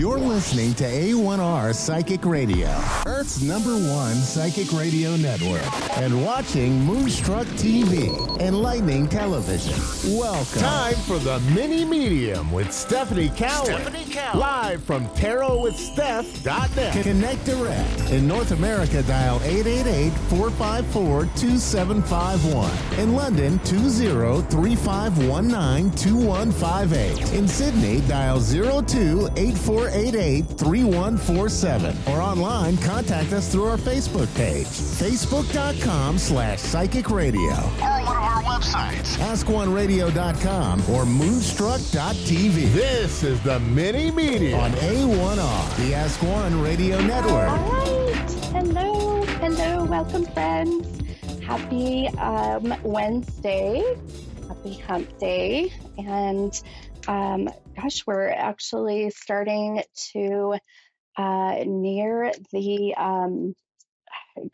You're listening to A1R Psychic Radio, Earth's number one psychic radio network, and watching Moonstruck TV, and Lightning Television. Welcome. Time for the mini medium with Stephanie Cowan. Stephanie Cowan. Live from tarotwithsteph.net. Connect direct. In North America, dial 888-454-2751. In London, 20-3519-2158. In Sydney, dial 02-8488-3147. Or online, contact us through our Facebook page, facebook.com slash psychic radio. Or one of our websites. AskOneRadio.com or Moonstruck.tv. This is the mini medium on A1R, the Ask One Radio Network. All right. Hello. Hello. Welcome, friends. Happy um, Wednesday. Happy hump day. And um, gosh, we're actually starting to uh, near the. Um,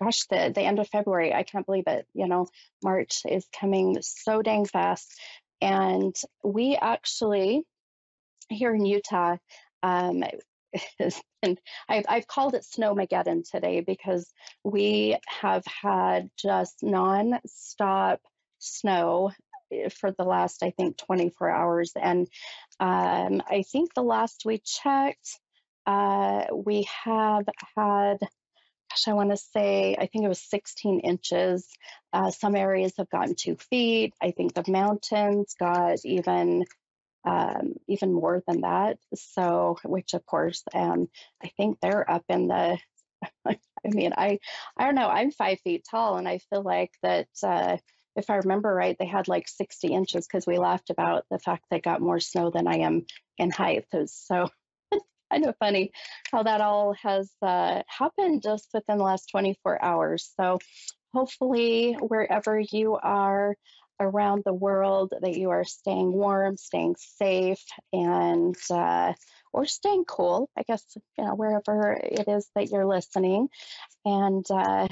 gosh, the, the end of February. I can't believe it. You know, March is coming so dang fast. And we actually, here in Utah, um, and I've, I've called it Snowmageddon today because we have had just non-stop snow for the last, I think, 24 hours. And um, I think the last we checked, uh, we have had, gosh, I want to say, I think it was 16 inches. Uh, some areas have gotten two feet. I think the mountains got even um, even more than that. So, which of course, um, I think they're up in the. I mean, I I don't know. I'm five feet tall, and I feel like that. Uh, if I remember right, they had like 60 inches because we laughed about the fact they got more snow than I am in height. So kind of funny how that all has uh, happened just within the last 24 hours. So hopefully, wherever you are, around the world that you are staying warm, staying safe, and uh, or staying cool. I guess you know wherever it is that you're listening, and uh,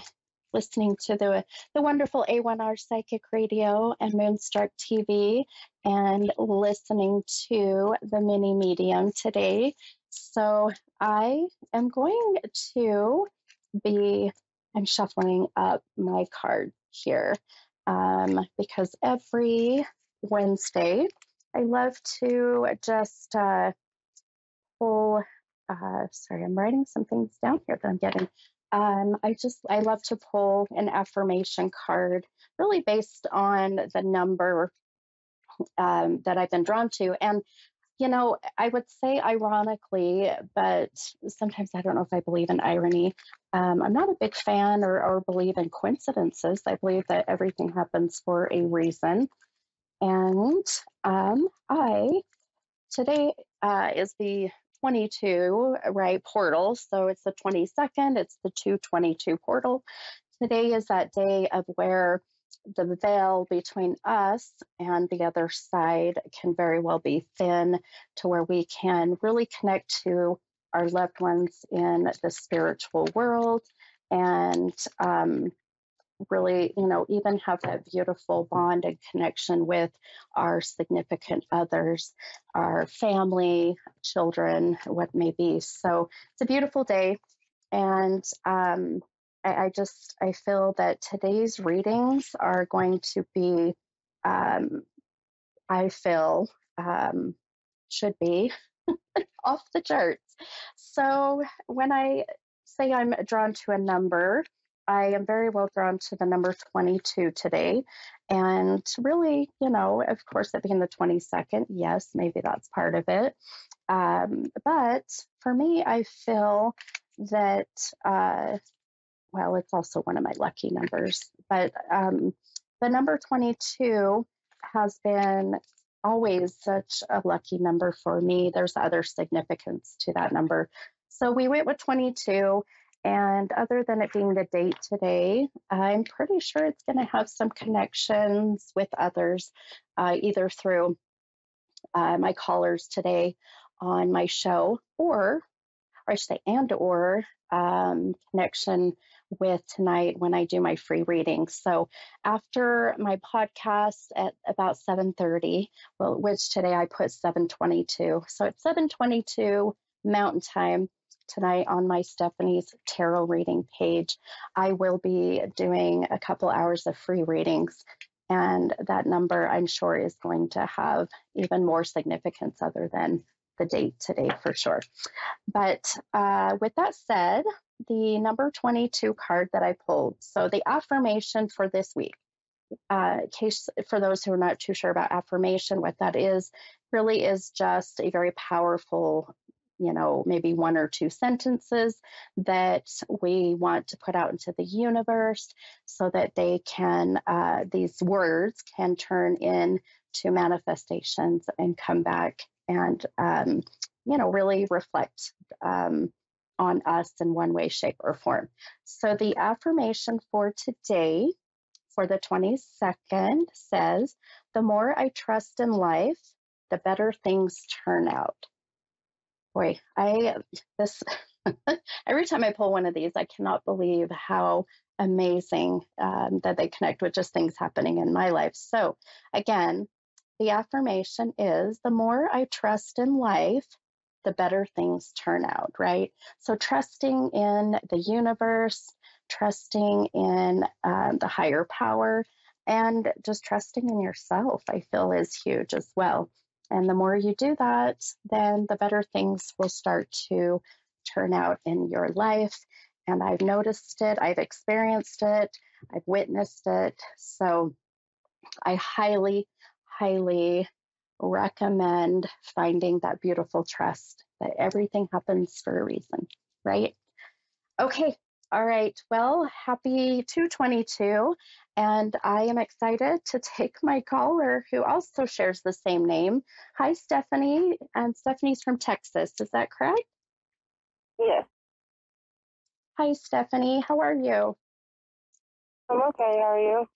listening to the the wonderful A1R Psychic Radio and Moonstruck TV, and listening to the mini medium today. So I am going to be. I'm shuffling up my card here um, because every Wednesday I love to just uh, pull. Uh, sorry, I'm writing some things down here that I'm getting. Um, I just I love to pull an affirmation card, really based on the number um, that I've been drawn to, and you know, I would say ironically, but sometimes I don't know if I believe in irony. Um, I'm not a big fan or, or believe in coincidences. I believe that everything happens for a reason. And um, I, today uh, is the 22, right, portal. So it's the 22nd, it's the 222 portal. Today is that day of where the veil between us and the other side can very well be thin to where we can really connect to our loved ones in the spiritual world and um, really, you know, even have that beautiful bond and connection with our significant others, our family, children, what may be. So it's a beautiful day. And um, I, I just I feel that today's readings are going to be, um, I feel, um, should be off the charts. So when I say I'm drawn to a number, I am very well drawn to the number 22 today. And really, you know, of course, it being the 22nd, yes, maybe that's part of it. Um, but for me, I feel that uh, well, it's also one of my lucky numbers. But um, the number 22 has been always such a lucky number for me. There's other significance to that number. So we went with 22. And other than it being the date today, I'm pretty sure it's going to have some connections with others, uh, either through uh, my callers today on my show, or, or I should say, and or um, connection with tonight when I do my free reading. So after my podcast at about 7:30, well, which today I put 7:22. So at 7:22 Mountain Time tonight on my Stephanie's Tarot reading page. I will be doing a couple hours of free readings, and that number I'm sure is going to have even more significance other than the date today for sure. But uh, with that said, the number 22 card that I pulled. So the affirmation for this week. Uh, case for those who are not too sure about affirmation, what that is really is just a very powerful you know, maybe one or two sentences that we want to put out into the universe so that they can, uh, these words can turn into manifestations and come back and, um, you know, really reflect um, on us in one way, shape, or form. So the affirmation for today, for the 22nd, says, The more I trust in life, the better things turn out boy, I this every time I pull one of these, I cannot believe how amazing um, that they connect with just things happening in my life. So again, the affirmation is the more I trust in life, the better things turn out, right? So trusting in the universe, trusting in uh, the higher power, and just trusting in yourself, I feel is huge as well. And the more you do that, then the better things will start to turn out in your life. And I've noticed it, I've experienced it, I've witnessed it. So I highly, highly recommend finding that beautiful trust that everything happens for a reason, right? Okay, all right. Well, happy 222. And I am excited to take my caller who also shares the same name. Hi, Stephanie. And Stephanie's from Texas. Is that correct? Yes. Hi, Stephanie. How are you? I'm okay. How are you?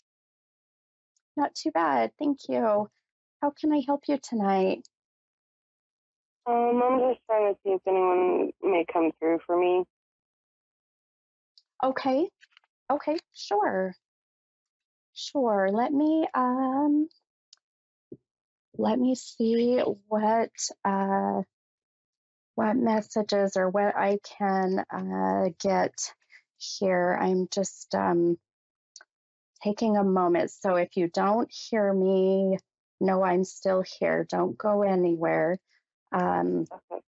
Not too bad. Thank you. How can I help you tonight? Um, I'm just trying to see if anyone may come through for me. Okay. Okay, sure. Sure. Let me um let me see what uh what messages or what I can uh get here. I'm just um taking a moment. So if you don't hear me, know I'm still here. Don't go anywhere. Um Okay.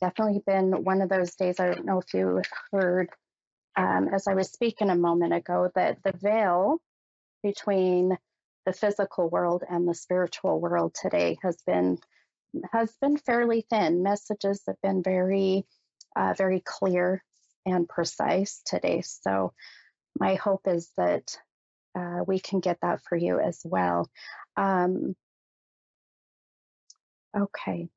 definitely been one of those days. I don't know if you heard um, as I was speaking a moment ago, that the veil between the physical world and the spiritual world today has been has been fairly thin. Messages have been very uh, very clear and precise today. So my hope is that uh, we can get that for you as well. Um, okay.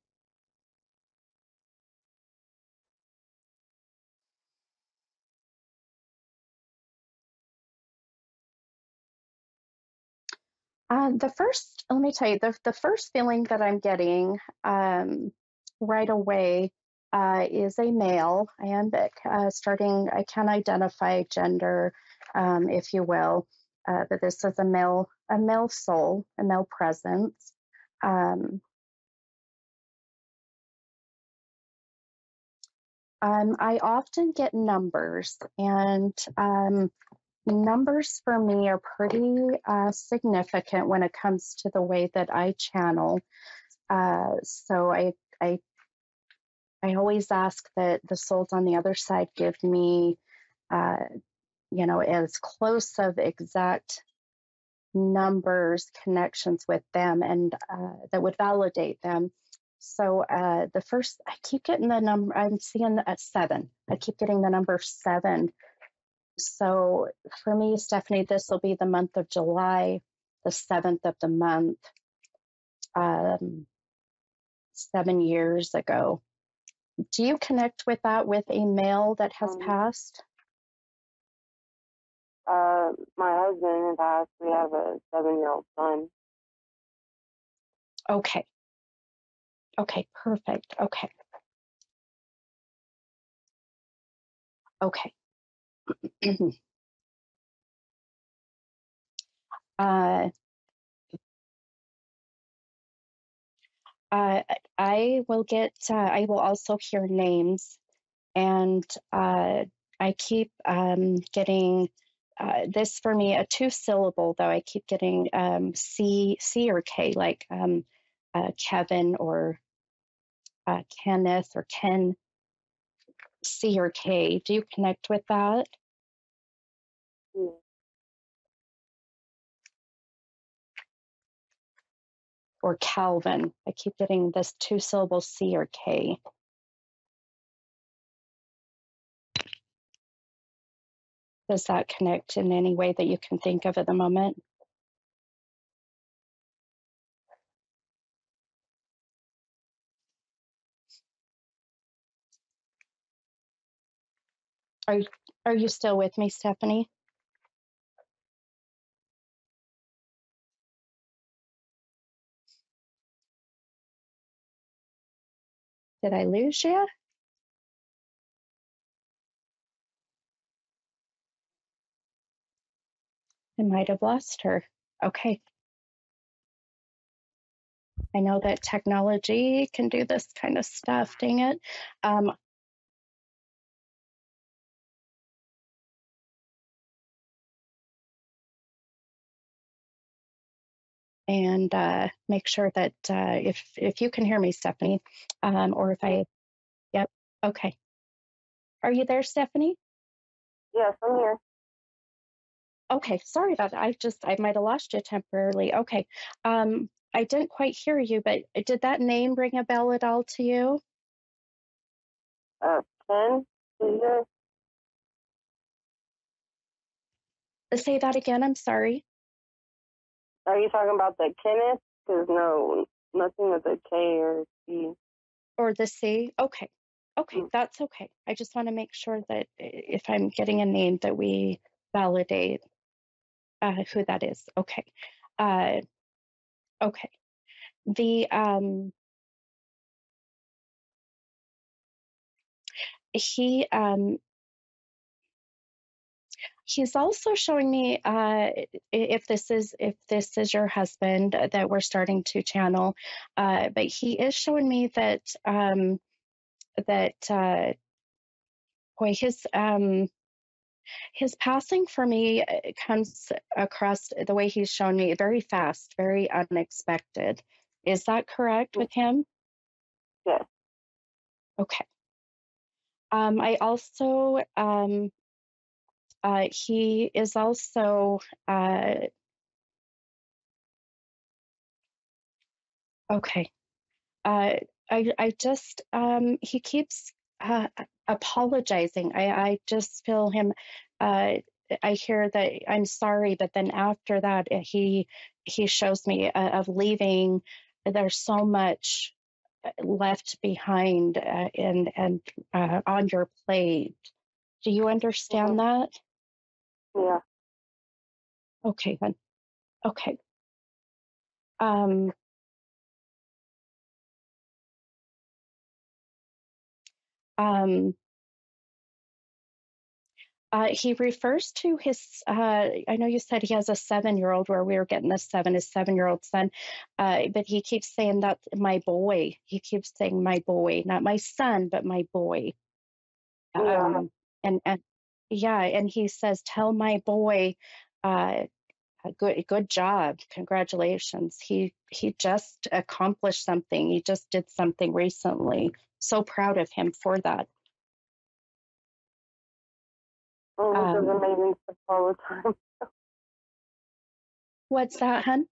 Uh, the first, let me tell you, the, the first feeling that I'm getting um, right away uh, is a male. I am uh, starting, I can identify gender, um, if you will, uh, but this is a male, a male soul, a male presence. Um, um, I often get numbers, and um, numbers for me are pretty uh, significant when it comes to the way that I channel. Uh, so I, I, I always ask that the souls on the other side give me, uh, you know, as close of exact numbers, connections with them, and uh, that would validate them. So uh, the first, I keep getting the number. I'm seeing at seven. I keep getting the number seven so for me, Stephanie, this will be the month of July, the seventh of the month, um, seven years ago. Do you connect with that with a male that has Um, passed? Uh, my husband and I we have a seven-year-old son. Okay. Okay, perfect. Okay. Okay. uh, uh, I will get, uh, I will also hear names, and uh, I keep um, getting uh, this for me a two syllable though. I keep getting um, C, C or K, like um, uh, Kevin or uh, Kenneth or Ken, C or K. Do you connect with that? Yeah. Or Calvin. I keep getting this two syllable C or K. Does that connect in any way that you can think of at the moment? Are are you still with me, Stephanie? Did I lose you? I might have lost her. Okay. I know that technology can do this kind of stuff, dang it. Um, and uh, make sure that uh, if if you can hear me, Stephanie, um, or if I, yep, okay. Are you there, Stephanie? Yes, I'm here. Okay, sorry about that. I just I might have lost you temporarily. Okay, um, I didn't quite hear you, but did that name ring a bell at all to you? Uh, Ken, Say that again. I'm sorry. Are you talking about the Kenneth? Because no, nothing with a K or C. Or the C. Okay, okay, Mm. that's okay. I just want to make sure that if I'm getting a name that we validate uh, who that is. Okay. Uh, okay. The um, he um, he's also showing me uh, if this is if this is your husband that we're starting to channel, uh, but he is showing me that um, that uh, boy his um, his passing for me uh, comes across the way he's shown me very fast, very unexpected. Is that correct with him? Yes. Okay. Um, I also, um, uh, he is also, uh, okay. Uh, I, I just, um, he keeps uh, apologizing. I, I just feel him. Uh, I hear that I'm sorry, but then after that, uh, he he shows me uh, of leaving. There's so much left behind uh, and and uh, on your plate. Do you understand that? Yeah. Okay, then. Okay. Um, um, uh, he refers to his, uh, I know you said he has a seven year old where we were getting this seven, his seven year old son, uh, but he keeps saying that my boy. He keeps saying my boy, not my son, but my boy. Yeah. Um, and, and yeah, and he says, tell my boy, uh, good good job congratulations. He he just accomplished something. He just did something recently. So proud of him for that. Oh, he does Um, amazing stuff all the time. what's that hun?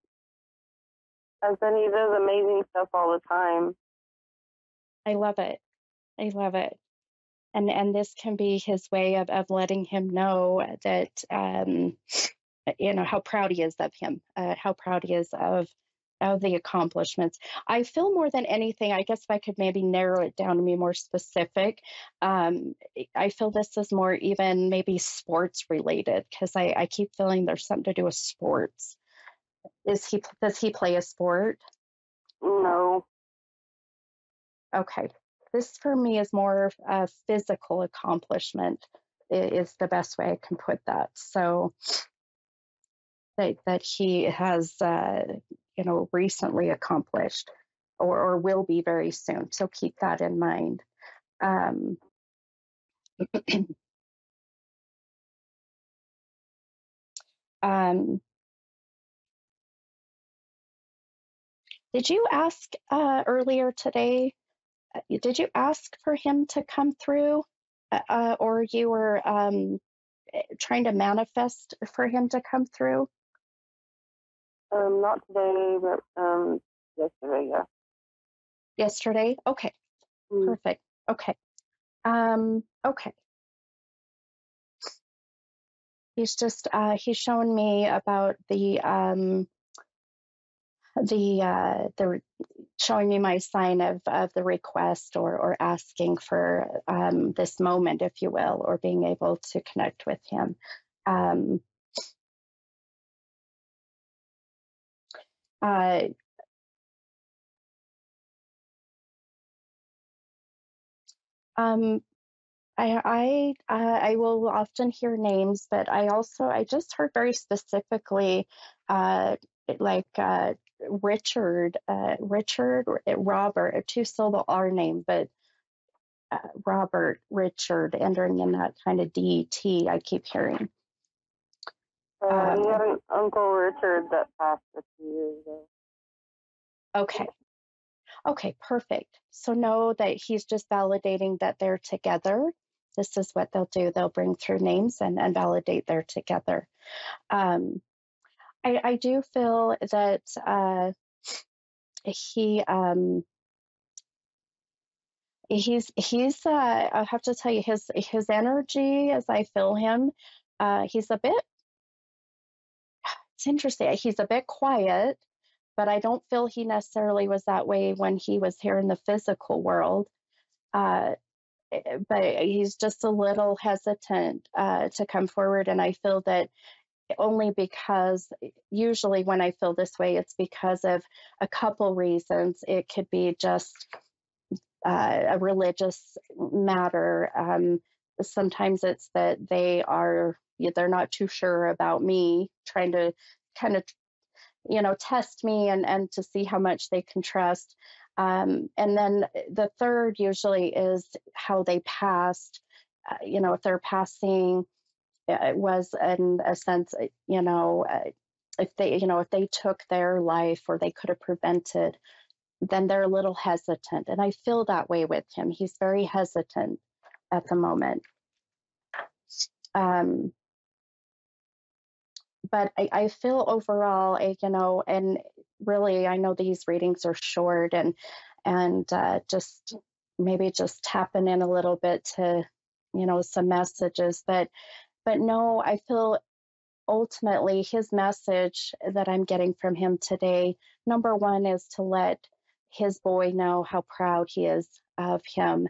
I said he does amazing stuff all the time. i love it. I love it and and this can be his way of of letting him know that um you know how proud he is of him uh, how proud he is of of the accomplishments. I feel more than anything i guess if i could maybe narrow it down to be more specific um i feel this is more even maybe sports related because I, I keep feeling there's something to do with sports. Is he does he play a sport? No. okay this for me is more of a physical accomplishment is the best way i can put that so that that he has uh, you know recently accomplished or, or will be very soon. So keep that in mind. Um, um, did you ask uh, earlier today? Uh, Did you ask for him to come through, uh, uh, or you were um, eh, trying to manifest for him to come through? Um, not today, but um, yesterday, yeah. Yesterday? Okay, Mm. perfect. Okay. Um, okay. He's just uh, he's shown me about the um, the uh, the showing me my sign of of the request or or asking for um, this moment, if you will, or being able to connect with him. Um, uh, um, I I uh, I will often hear names, but I also I just heard very specifically, uh, like uh, Richard, uh, Richard, Robert, a two syllable R name, but uh, Robert, Richard, entering in that kind of D T. I keep hearing. Uh, Um, had an Uncle Richard that passed a few years ago. Okay. Okay, perfect. So know that he's just validating that they're together. This is what they'll do. They'll bring through names and, and validate they're together. Um, I, I do feel that uh, he um, he's he's uh, I have to tell you his his energy as I feel him. Uh, he's a bit. It's interesting. He's a bit quiet, but I don't feel he necessarily was that way when he was here in the physical world. Uh, eh, but he's just a little hesitant uh, to come forward, and I feel that only because usually when I feel this way, it's because of a couple reasons. It could be just uh, a religious matter. Um, sometimes it's that they are they're not too sure about me, trying to kind of you know test me and and to see how much they can trust. Um, and then the third usually is how they passed. Uh, you know, if they're passing it was in a sense, uh, you know, uh, if they, you know, if they took their life or they could have prevented, then they're a little hesitant. And I feel that way with him. He's very hesitant at the moment. Um, but I, I feel overall, I, you know, and really, I know these readings are short and and uh, just maybe just tapping in a little bit to, you know, some messages, but but no, I feel ultimately his message that I'm getting from him today, number one, is to let his boy know how proud he is of him.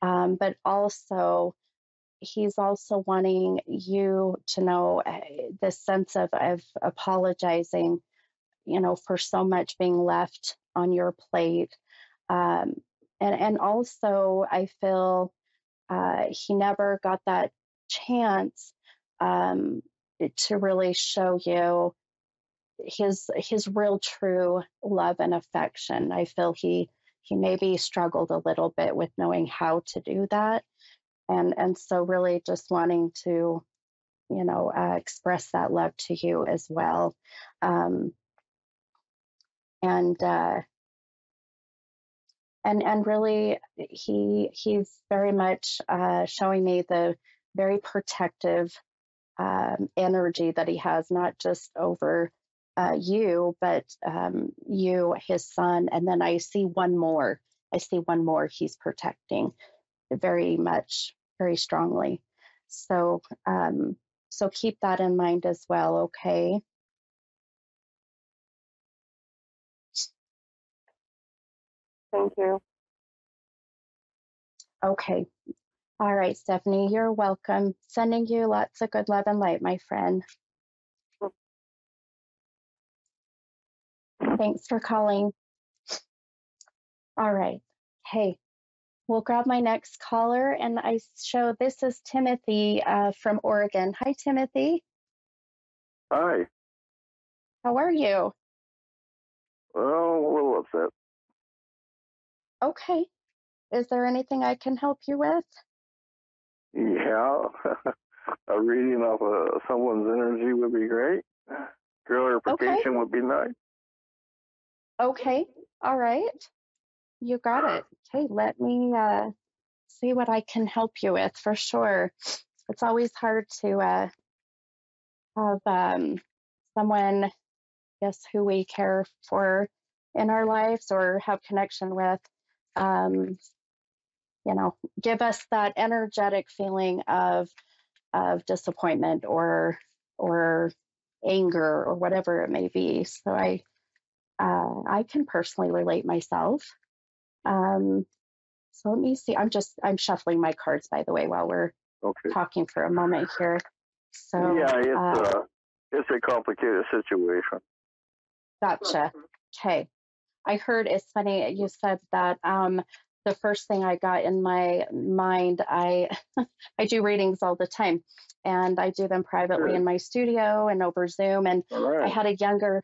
Um, but also, he's also wanting you to know uh, this sense of, of apologizing, you know, for so much being left on your plate. Um, and, and also, I feel uh, he never got that chance um, to really show you his his real true love and affection. I feel he he maybe struggled a little bit with knowing how to do that, and and so really just wanting to, you know, uh, express that love to you as well, um, and. Uh, and and really he he's very much uh, showing me the very protective um, energy that he has not just over uh, you but um, you his son and then i see one more. I see one more he's protecting very much very strongly. So um, so keep that in mind as well okay? Thank you. okay all right stephanie you're welcome sending you lots of good love and light my friend thanks for calling all right hey we'll grab my next caller and i show this is timothy uh, from oregon hi timothy Hi. how are you Well, a little upset. Okay. Is there anything I can help you with? Yeah, a reading of uh, someone's energy would be great. Clarification would be nice. Okay. All right. You got it. Okay, let me uh, see what I can help you with for sure. It's always hard to uh, have um, someone, guess, who we care for in our lives or have connection with, um, you know, give us that energetic feeling of of disappointment or or anger or whatever it may be. So I uh, I can personally relate myself. Um, so let me see. I'm just I'm shuffling my cards by the way while we're Okay. talking for a moment here. So yeah, it's uh, uh, it's a complicated situation. Gotcha. Okay. I heard it's funny you said that um the first thing I got in my mind I I do readings all the time and I do them privately Sure. in my studio and over Zoom and All I had a younger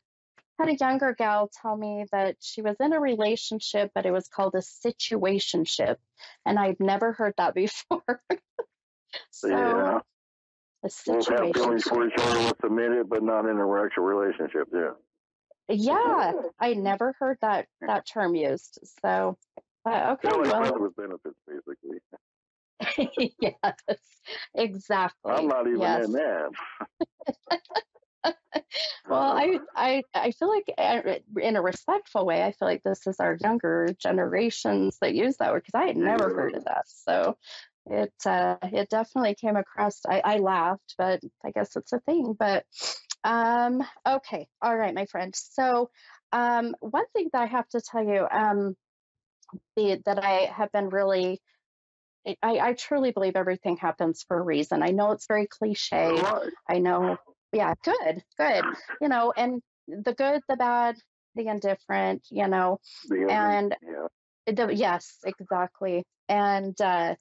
had a younger gal tell me that she was in a relationship but it was called a situationship and I'd never heard that before. so yeah. a Both have feelings for each other with a minute, but not in a actual relationship. Yeah. Yeah, I never heard that that term used. So, uh, okay, like well, friends with benefits, basically. yes, exactly. I'm not even yes. in that. Well, I, I, I feel like, uh, in a respectful way, I feel like this is our younger generations that use that word because I had never heard of that. So, it, uh, it definitely came across. I, I laughed, but I guess it's a thing. But, um, okay, all right, my friend. So, um, one thing that I have to tell you, um, the, that I have been really I, I truly believe everything happens for a reason. I know it's very cliche. Right. I know, yeah, good, good. You know, and the good, the bad, the indifferent, you know, The and yeah. the, yes, exactly. And uh,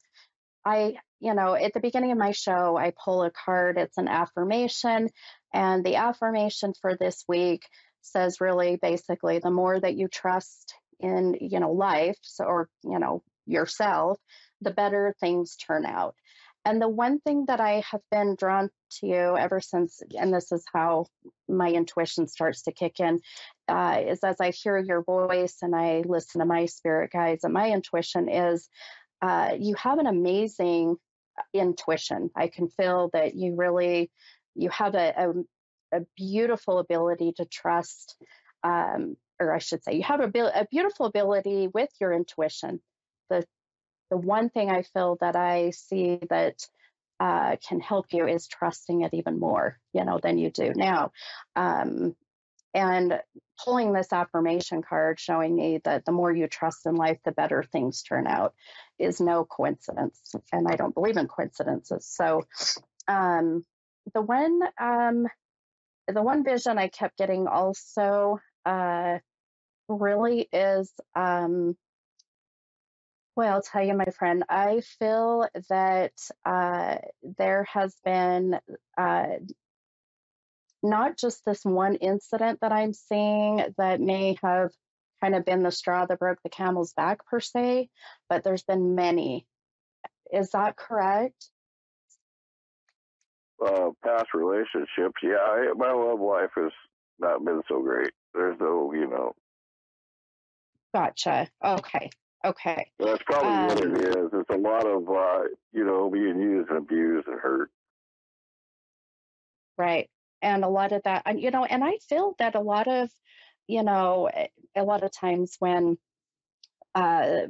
I, you know, at the beginning of my show, I pull a card. It's an affirmation. And the affirmation for this week says really basically the more that you trust in, you know, life so, or, you know, yourself, the better things turn out. And the one thing that I have been drawn to you ever since, and this is how my intuition starts to kick in, uh, is as I hear your voice and I listen to my spirit guides, and my intuition is uh, you have an amazing intuition. I can feel that you really you have a, a, a beautiful ability to trust, um, or I should say, you have a, a beautiful ability with your intuition. The the one thing I feel that I see that uh, can help you is trusting it even more, you know, than you do now. Um, and pulling this affirmation card showing me that the more you trust in life, the better things turn out is no coincidence. And I don't believe in coincidences. So um, the one um, the one vision I kept getting also uh, really is um, well, I'll tell you, my friend, I feel that uh, there has been uh, not just this one incident that I'm seeing that may have kind of been the straw that broke the camel's back, per se, but there's been many. Is that correct? Uh, past relationships. Yeah, I, my love life has not been so great. There's no, you know, Gotcha. Okay. Okay. that's probably what Um, it is. It's a lot of, uh, you know, being used and abused and hurt. Right. And a lot of that, and you know, and I feel that a lot of, you know, eh, a lot of times when uh,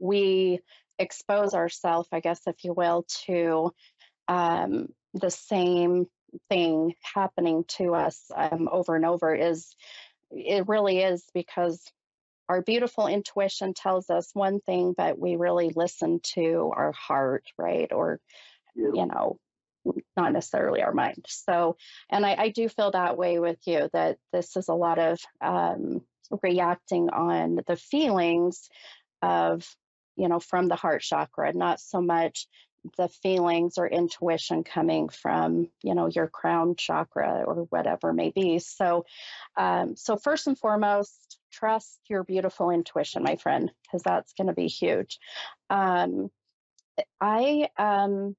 we expose ourselves, I guess, if you will, to um, the same thing happening to us um, over and over, is it really is because our beautiful intuition tells us one thing, but we really listen to our heart, right? Or Yeah. you know, not necessarily our mind. So, and I, I do feel that way with you that this is a lot of um, reacting on the feelings of, you know, from the heart chakra, not so much the feelings or intuition coming from, you know, your crown chakra or whatever may be. So, um, so first and foremost, trust your beautiful intuition, my friend, because that's going to be huge. Um, I um,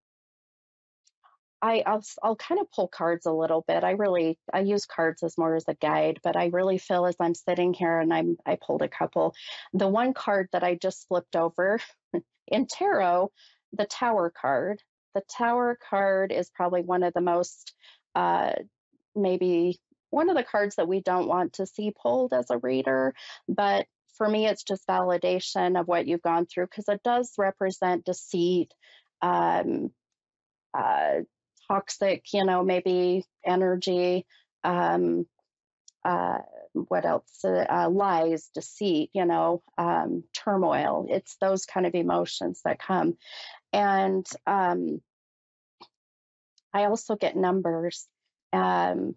I I'll, I'll kind of pull cards a little bit. I really I use cards as more as a guide, but I really feel as I'm sitting here and I'm I pulled a couple. The one card that I just flipped over in tarot, the Tower card. The Tower card is probably one of the most uh, maybe one of the cards that we don't want to see pulled as a reader, but for me, it's just validation of what you've gone through because it does represent deceit, um, uh, toxic, you know, maybe energy, um, uh, what else? Uh, uh, lies, deceit, you know, um, turmoil. It's those kind of emotions that come. And um, I also get numbers. Um,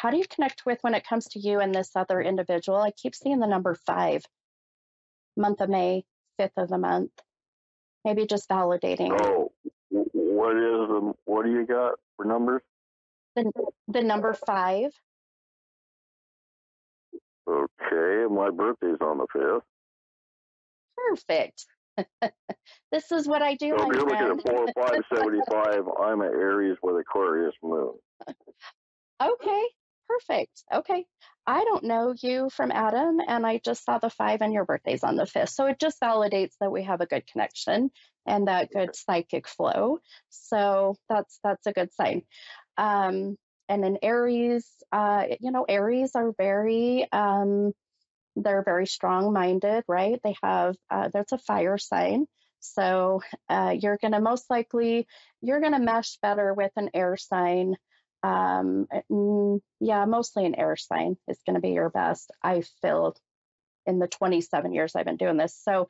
how do you connect with when it comes to you and this other individual? I keep seeing the number five, month of May, fifth of the month. Maybe just validating. Oh, what is the what do you got for numbers? The, the number five. Okay, my birthday's on the fifth. Perfect. this is what I do. So if you're friend. looking at four five seventy five, I'm an Aries with Aquarius moon. Okay, perfect. Okay. I don't know you from Adam, and I just saw the five, and your birthday's on the fifth. So it just validates that we have a good connection and that good psychic flow. So that's that's a good sign. Um, and in Aries, uh, you know, Aries are very um, they're very strong-minded, right? They have uh, that's a fire sign. So uh, you're going to most likely you're going to mesh better with an air sign um, mm, yeah, mostly an air sign is going to be your best. I feel in the 27 years I've been doing this. So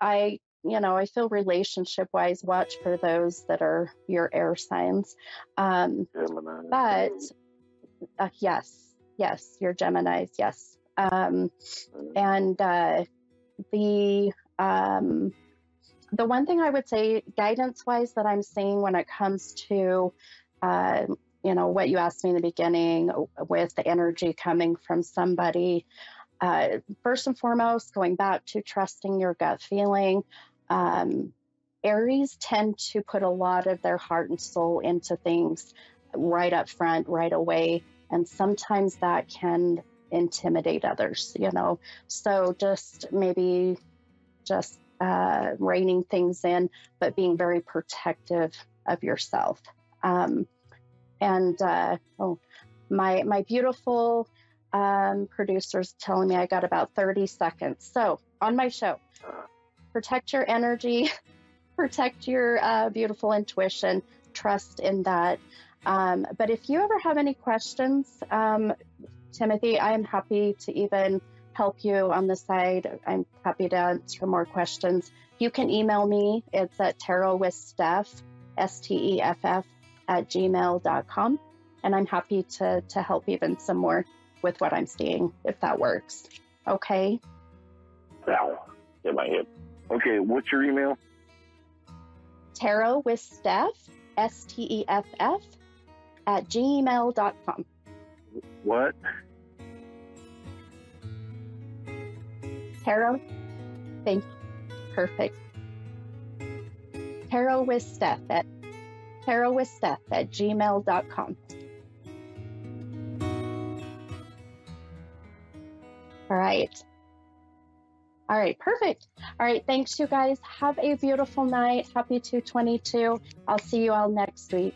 I, you know, I feel relationship wise, watch for those that are your air signs. Um, Gemini. but uh, yes, yes, your Geminis, yes. Um, and uh, the, um, the one thing I would say, guidance wise, that I'm seeing when it comes to uh, you know, what you asked me in the beginning with the energy coming from somebody. Uh, first and foremost, going back to trusting your gut feeling. Um, Aries tend to put a lot of their heart and soul into things right up front, right away. And sometimes that can intimidate others, you know. So just maybe just uh, reining things in, but being very protective of yourself. Um, and uh, oh, my my beautiful um, producers telling me I got about 30 seconds. So on my show, protect your energy, protect your uh, beautiful intuition, trust in that. Um, but if you ever have any questions, um, Timothy, I am happy to even help you on the side. I'm happy to answer more questions. You can email me. It's at tarot with Steph, S T E F F, at gmail.com. And I'm happy to, to help even some more with what I'm seeing, if that works. Okay. Ow. Hit my hip. Okay, what's your email? Tarot with Steph, S T E F F, at gmail.com. What? Tarot. Thank you. Perfect. Tarot with Steph at tarot with Steph at gmail.com. All right. All right, perfect. All right, thanks, you guys. Have a beautiful night. Happy 222. I'll see you all next week.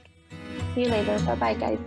See you later. Bye bye, guys.